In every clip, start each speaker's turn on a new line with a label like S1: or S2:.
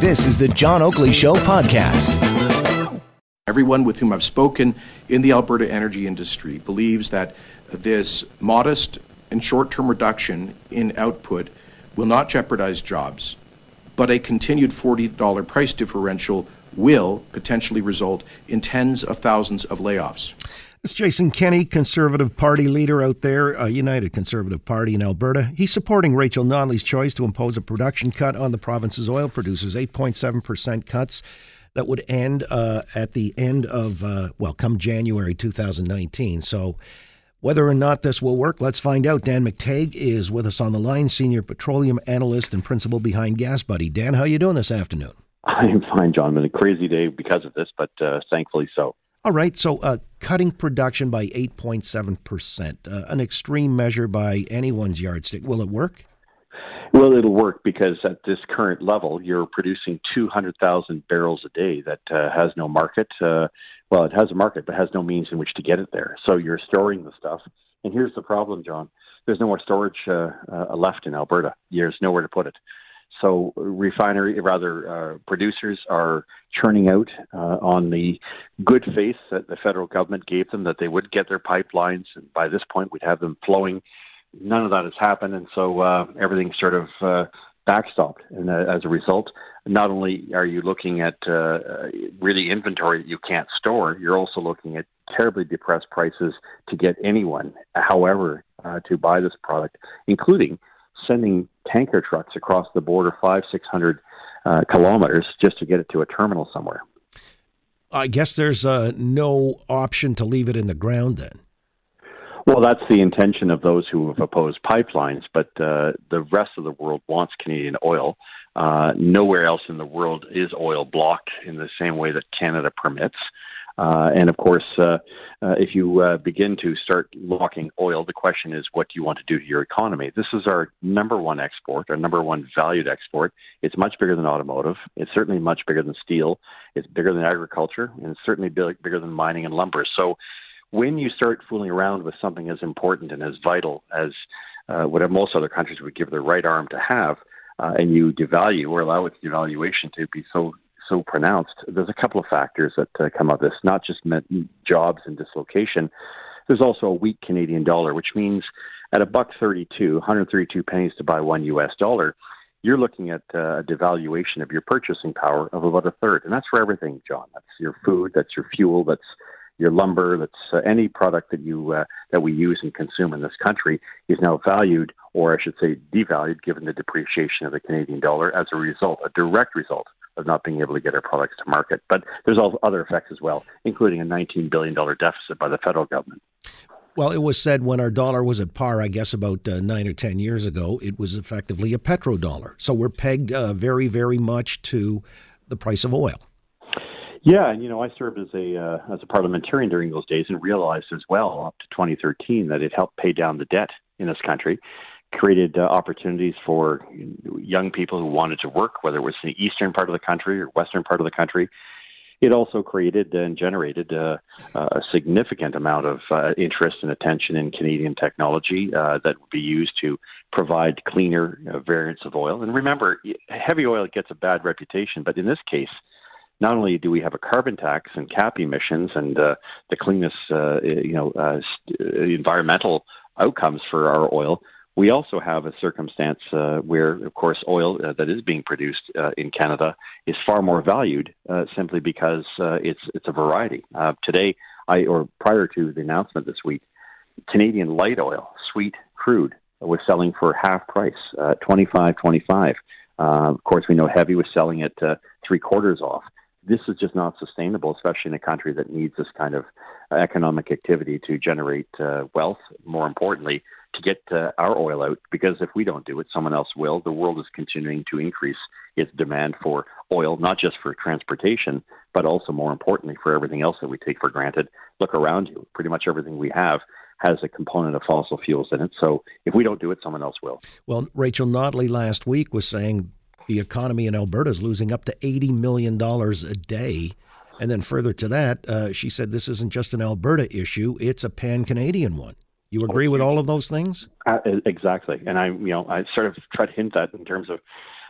S1: This is the John Oakley Show podcast.
S2: Everyone with whom I've spoken in the Alberta energy industry believes that this modest and short term reduction in output will not jeopardize jobs, but a continued $40 price differential will potentially result in tens of thousands of layoffs.
S3: It's Jason Kenney, Conservative Party leader out there, a United Conservative Party in Alberta. He's supporting Rachel Notley's choice to impose a production cut on the province's oil producers, 8.7% cuts that would end uh, at the end of, uh, well, come January 2019. So, whether or not this will work, let's find out. Dan McTeague is with us on the line, senior petroleum analyst and principal behind GasBuddy. Dan, how are you doing this afternoon?
S4: I'm fine, John. Been a crazy day because of this, but uh, thankfully so.
S3: All right, so uh, cutting production by 8.7%, uh, an extreme measure by anyone's yardstick. Will it work?
S4: Well, it'll work because at this current level, you're producing 200,000 barrels a day that uh, has no market. Uh, well, it has a market, but has no means in which to get it there. So you're storing the stuff. And here's the problem, John. There's no more storage uh, uh left in Alberta. There's nowhere to put it. So refinery, rather, uh, producers are churning out uh, on the good faith that the federal government gave them that they would get their pipelines, and by this point we'd have them flowing. None of that has happened, and so uh, sort of uh, backstopped. And uh, as a result, not only are you looking at uh, really inventory that you can't store, you're also looking at terribly depressed prices to get anyone, however, uh, to buy this product, including sending tanker trucks across the border five, six hundred uh, kilometers just to get it to a terminal somewhere.
S3: I guess there's uh, no option to leave it in the ground then.
S4: Well, that's the intention of those who have opposed pipelines, but uh, the rest of the world wants Canadian oil. Uh, nowhere else in the world is oil blocked in the same way that Canada permits. Uh, and of course, uh, uh, if you uh, begin to start locking oil, the question is, what do you want to do to your economy? This is our number one export, our number one valued export. It's much bigger than automotive. It's certainly much bigger than steel. It's bigger than agriculture, and it's certainly big, bigger than mining and lumber. So, when you start fooling around with something as important and as vital as uh, what most other countries would give their right arm to have, uh, and you devalue or allow its devaluation to be so so pronounced, there's a couple of factors that uh, come of this, not just jobs and dislocation. There's also a weak Canadian dollar, which means at a buck 32, 132 pennies to buy one US dollar, you're looking at uh, a devaluation of your purchasing power of about a third. And that's for everything, John. That's your food, that's your fuel, that's your lumber, that's uh, any product that you uh, that we use and consume in this country is now valued, or I should say, devalued, given the depreciation of the Canadian dollar as a result, a direct result of not being able to get our products to market. But there's also other effects as well, including a $19 billion deficit by the federal government.
S3: Well, it was said when our dollar was at par, I guess about uh, nine or 10 years ago, it was effectively a petrodollar. So we're pegged uh, very, very much to the price of oil.
S4: Yeah, and you know, I served as a uh, as a parliamentarian during those days and realized as well up to 2013 that it helped pay down the debt in this country created uh, opportunities for young people who wanted to work, whether it was in the eastern part of the country or western part of the country. It also created and generated uh, a significant amount of uh, interest and attention in Canadian technology uh, that would be used to provide cleaner uh, variants of oil. And remember, heavy oil gets a bad reputation, but in this case, not only do we have a carbon tax and cap emissions and uh, the cleanest, you know, environmental outcomes for our oil, we also have a circumstance uh, where, of course, oil uh, that is being produced uh, in Canada is far more valued uh, simply because uh, it's it's a variety. Uh, today, I or prior to the announcement this week, Canadian light oil, sweet crude, was selling for half price, twenty five twenty five. of course, we know heavy was selling at three quarters off. this is just not sustainable, especially in a country that needs this kind of economic activity to generate uh, wealth. More importantly, to get uh, our oil out, because if we don't do it, someone else will. The world is continuing to increase its demand for oil, not just for transportation, but also more importantly for everything else that we take for granted. Look around you; pretty much everything we have has a component of fossil fuels in it. So if we don't do it, someone else will.
S3: Well, Rachel Notley last week was saying the economy in Alberta is losing up to $80 million a day. And then further to that, uh, she said this isn't just an Alberta issue, it's a pan Canadian one. You agree with all of those things?
S4: Uh, exactly. And I, you know, I sort of try to hint that in terms of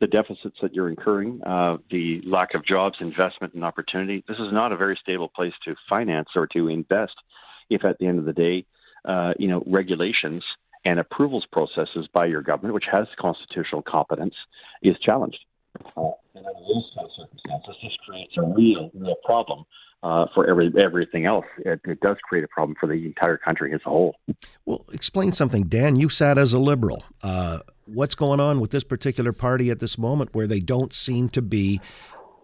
S4: the deficits that you're incurring, uh, the lack of jobs, investment, and opportunity. This is not a very stable place to finance or to invest if at the end of the day, uh, you know, regulations and approvals processes by your government, which has constitutional competence, is challenged. Uh, and under those kind of circumstances, this creates a real, real problem uh, for every everything else. It, it, does create a problem for the entire country as a whole.
S3: Well, explain something, Dan. You sat as a liberal. Uh, what's going on with this particular party at this moment, where they don't seem to be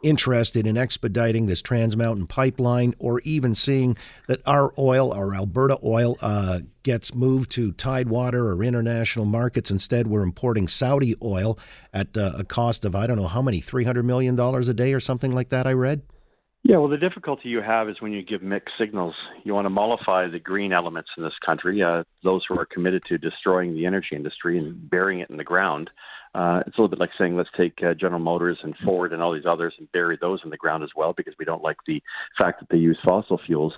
S3: interested in expediting this Trans Mountain pipeline or even seeing that our oil, our Alberta oil, uh, gets moved to Tidewater or international markets. Instead, we're importing Saudi oil at uh, a cost of, I don't know how many, $300 million a day or something like that, I read?
S4: Yeah, well, the difficulty you have is when you give mixed signals. You want to mollify the green elements in this country, uh, those who are committed to destroying the energy industry and burying it in the ground. Uh, it's a little bit like saying, let's take uh, General Motors and Ford and all these others and bury those in the ground as well because we don't like the fact that they use fossil fuels.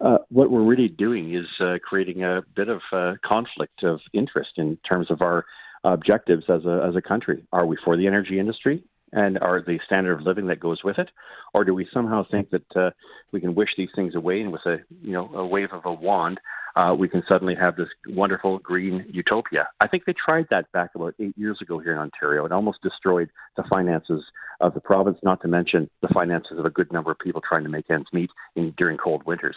S4: Uh, what we're really doing is uh, creating a bit of uh, conflict of interest in terms of our objectives as a as a country. Are we for the energy industry? And are the standard of living that goes with it, or do we somehow think that uh, we can wish these things away and with a you know a wave of a wand uh, we can suddenly have this wonderful green utopia? I think they tried that back about eight years ago here in Ontario. It almost destroyed the finances of the province, not to mention the finances of a good number of people trying to make ends meet in, during cold winters.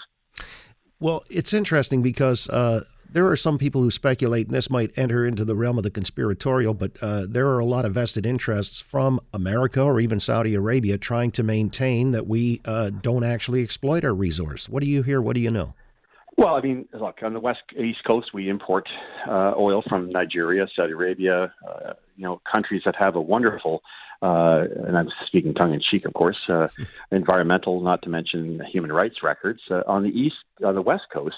S3: Well, it's interesting because uh, there are some people who speculate, and this might enter into the realm of the conspiratorial, but uh, there are a lot of vested interests from America or even Saudi Arabia trying to maintain that we uh, don't actually exploit our resource. What do you hear? What do you know?
S4: Well, I mean, look, on the west east coast, we import uh, oil from Nigeria, Saudi Arabia, uh, you know, countries that have a wonderful, uh, and I'm speaking tongue in cheek, of course, uh, environmental, not to mention human rights records. Uh, on the east, on the west coast,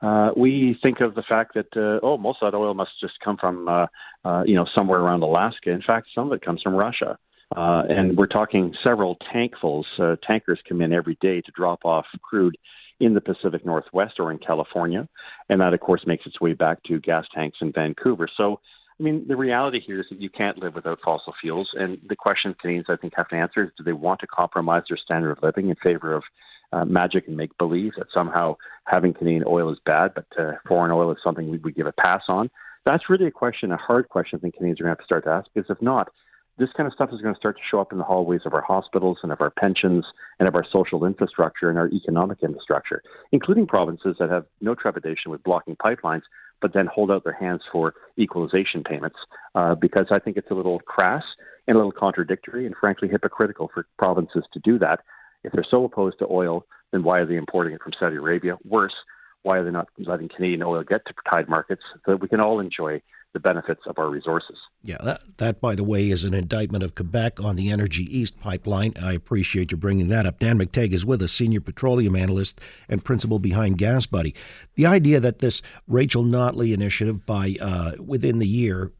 S4: uh, we think of the fact that uh, oh, most of that oil must just come from uh, uh, you know somewhere around Alaska. In fact, some of it comes from Russia, uh, and we're talking several tankfuls. Uh, tankers come in every day to drop off crude in the Pacific Northwest or in California, and that of course makes its way back to gas tanks in Vancouver. So. I mean, the reality here is that you can't live without fossil fuels, and the question Canadians, I think, have to answer is: Do they want to compromise their standard of living in favor of uh, magic and make believe that somehow having Canadian oil is bad, but uh, foreign oil is something we would give a pass on. That's really a question, a hard question I think Canadians are going to have to start to ask because if not, this kind of stuff is going to start to show up in the hallways of our hospitals and of our pensions and of our social infrastructure and our economic infrastructure, including provinces that have no trepidation with blocking pipelines, but then hold out their hands for equalization payments. Uh, because I think it's a little crass and a little contradictory and frankly hypocritical for provinces to do that if they're so opposed to oil, then why are they importing it from Saudi Arabia? Worse, why are they not letting Canadian oil get to tide markets so that we can all enjoy the benefits of our resources?
S3: Yeah, that, that, by the way, is an indictment of Quebec on the Energy East pipeline. I appreciate you bringing that up. Dan McTeague is with us, senior petroleum analyst and principal behind GasBuddy. The idea that this Rachel Notley initiative by uh, within the year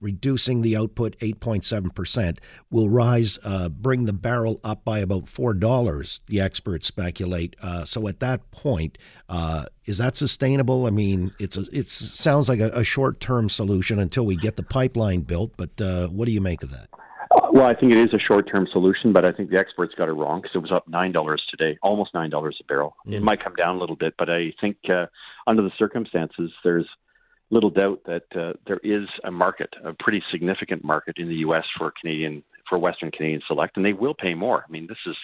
S3: reducing the output 8.7%, will rise, uh, bring the barrel up by about $4, the experts speculate. Uh, so at that point, uh, is that sustainable? I mean, it's a, it sounds like a, a short term solution until we get the pipeline built, but uh, what do you make of that?
S4: Well, I think it is a short-term solution, but I think the experts got it wrong because it was up nine dollars today, almost nine dollars a barrel. Mm. It might come down a little bit, but I think uh, under the circumstances, there's little doubt that uh, there is a market, a pretty significant market in the U.S. for Canadian for Western Canadian Select, and they will pay more. I mean, this is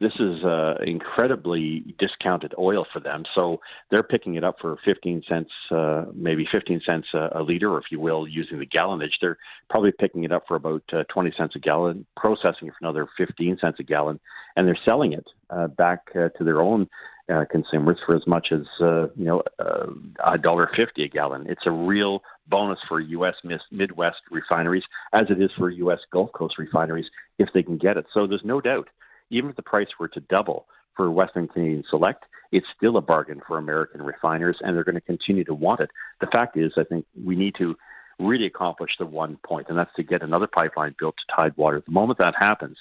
S4: this is uh, incredibly discounted oil for them, so they're picking it up for 15 cents, uh, maybe 15 cents a, a liter, or if you will, using the gallonage. They're probably picking it up for about uh, 20 cents a gallon, processing it for another 15 cents a gallon, and they're selling it uh, back uh, to their own uh, consumers for as much as uh, you know uh, a dollar fifty a gallon. It's a real bonus for U.S. Midwest refineries, as it is for U.S. Gulf Coast refineries, if they can get it. So there's no doubt, even if the price were to double for Western Canadian Select, it's still a bargain for American refiners, and they're going to continue to want it. The fact is, I think we need to really accomplish the one point, and that's to get another pipeline built to Tidewater. The moment that happens,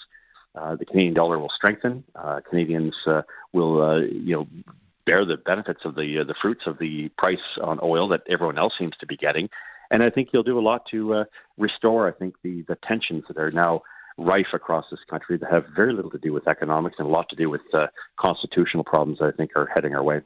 S4: uh, the Canadian dollar will strengthen. Uh, Canadians uh, will, uh, you know, bear the benefits of the uh, the fruits of the price on oil that everyone else seems to be getting, and I think he'll do a lot to restore. I think the the tensions that are now rife across this country that have very little to do with economics and a lot to do with constitutional problems that I think are heading our way.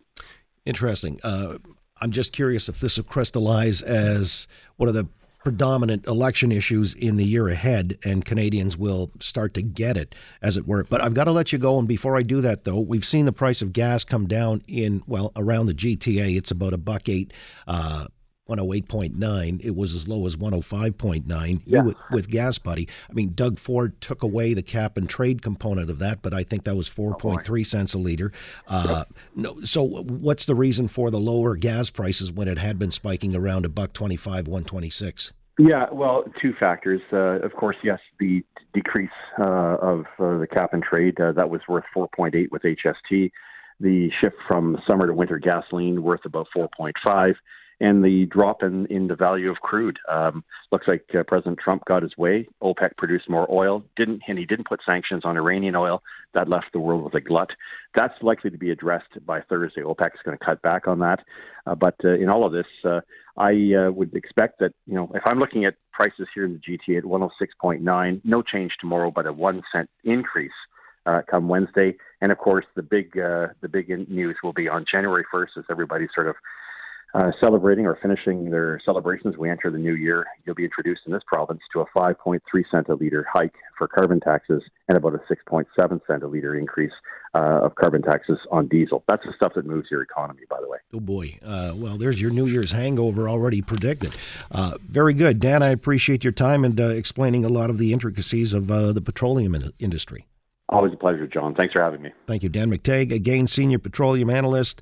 S3: Interesting. I'm just curious if this will crystallize as one of the predominant election issues in the year ahead, and Canadians will start to get it, as it were. But I've got to let you go. And before I do that, though, we've seen the price of gas come down in, well, around the GTA. It's about a buck eight. Uh, 108.9. It was as low as 105.9
S4: yeah.
S3: with, with GasBuddy. I mean, Doug Ford took away the cap and trade component of that, but I think that was 4.3 oh cents a liter. Uh, no, so, what's the reason for the lower gas prices when it had been spiking around a buck 25, 126?
S4: Yeah, well, two factors. Uh, of course, yes, the decrease uh, of uh, the cap and trade uh, that was worth 4.8 with HST. The shift from summer to winter gasoline worth about 4.5 and the drop in, in the value of crude. Um, looks like uh, President Trump got his way. OPEC produced more oil, didn't and he didn't put sanctions on Iranian oil. That left the world with a glut. That's likely to be addressed by Thursday. OPEC is going to cut back on that. Uh, but uh, in all of this, uh, I uh, would expect that you know if I'm looking at prices here in the GTA at 106.9, no change tomorrow, but a one cent increase. Uh, come Wednesday, and of course the big uh, the big news will be on January 1st as everybody sort of uh, celebrating or finishing their celebrations, we enter the new year. You'll be introduced in this province to a 5.3 cent a liter hike for carbon taxes and about a 6.7 cent a liter increase uh, of carbon taxes on diesel. That's the stuff that moves your economy, by the way.
S3: Oh boy! Uh, well, there's your New Year's hangover already predicted. Uh, very good, Dan. I appreciate your time and uh, explaining a lot of the intricacies of uh, the petroleum in- industry.
S4: Always a pleasure, John. Thanks for having me.
S3: Thank you, Dan McTeague, again, senior petroleum analyst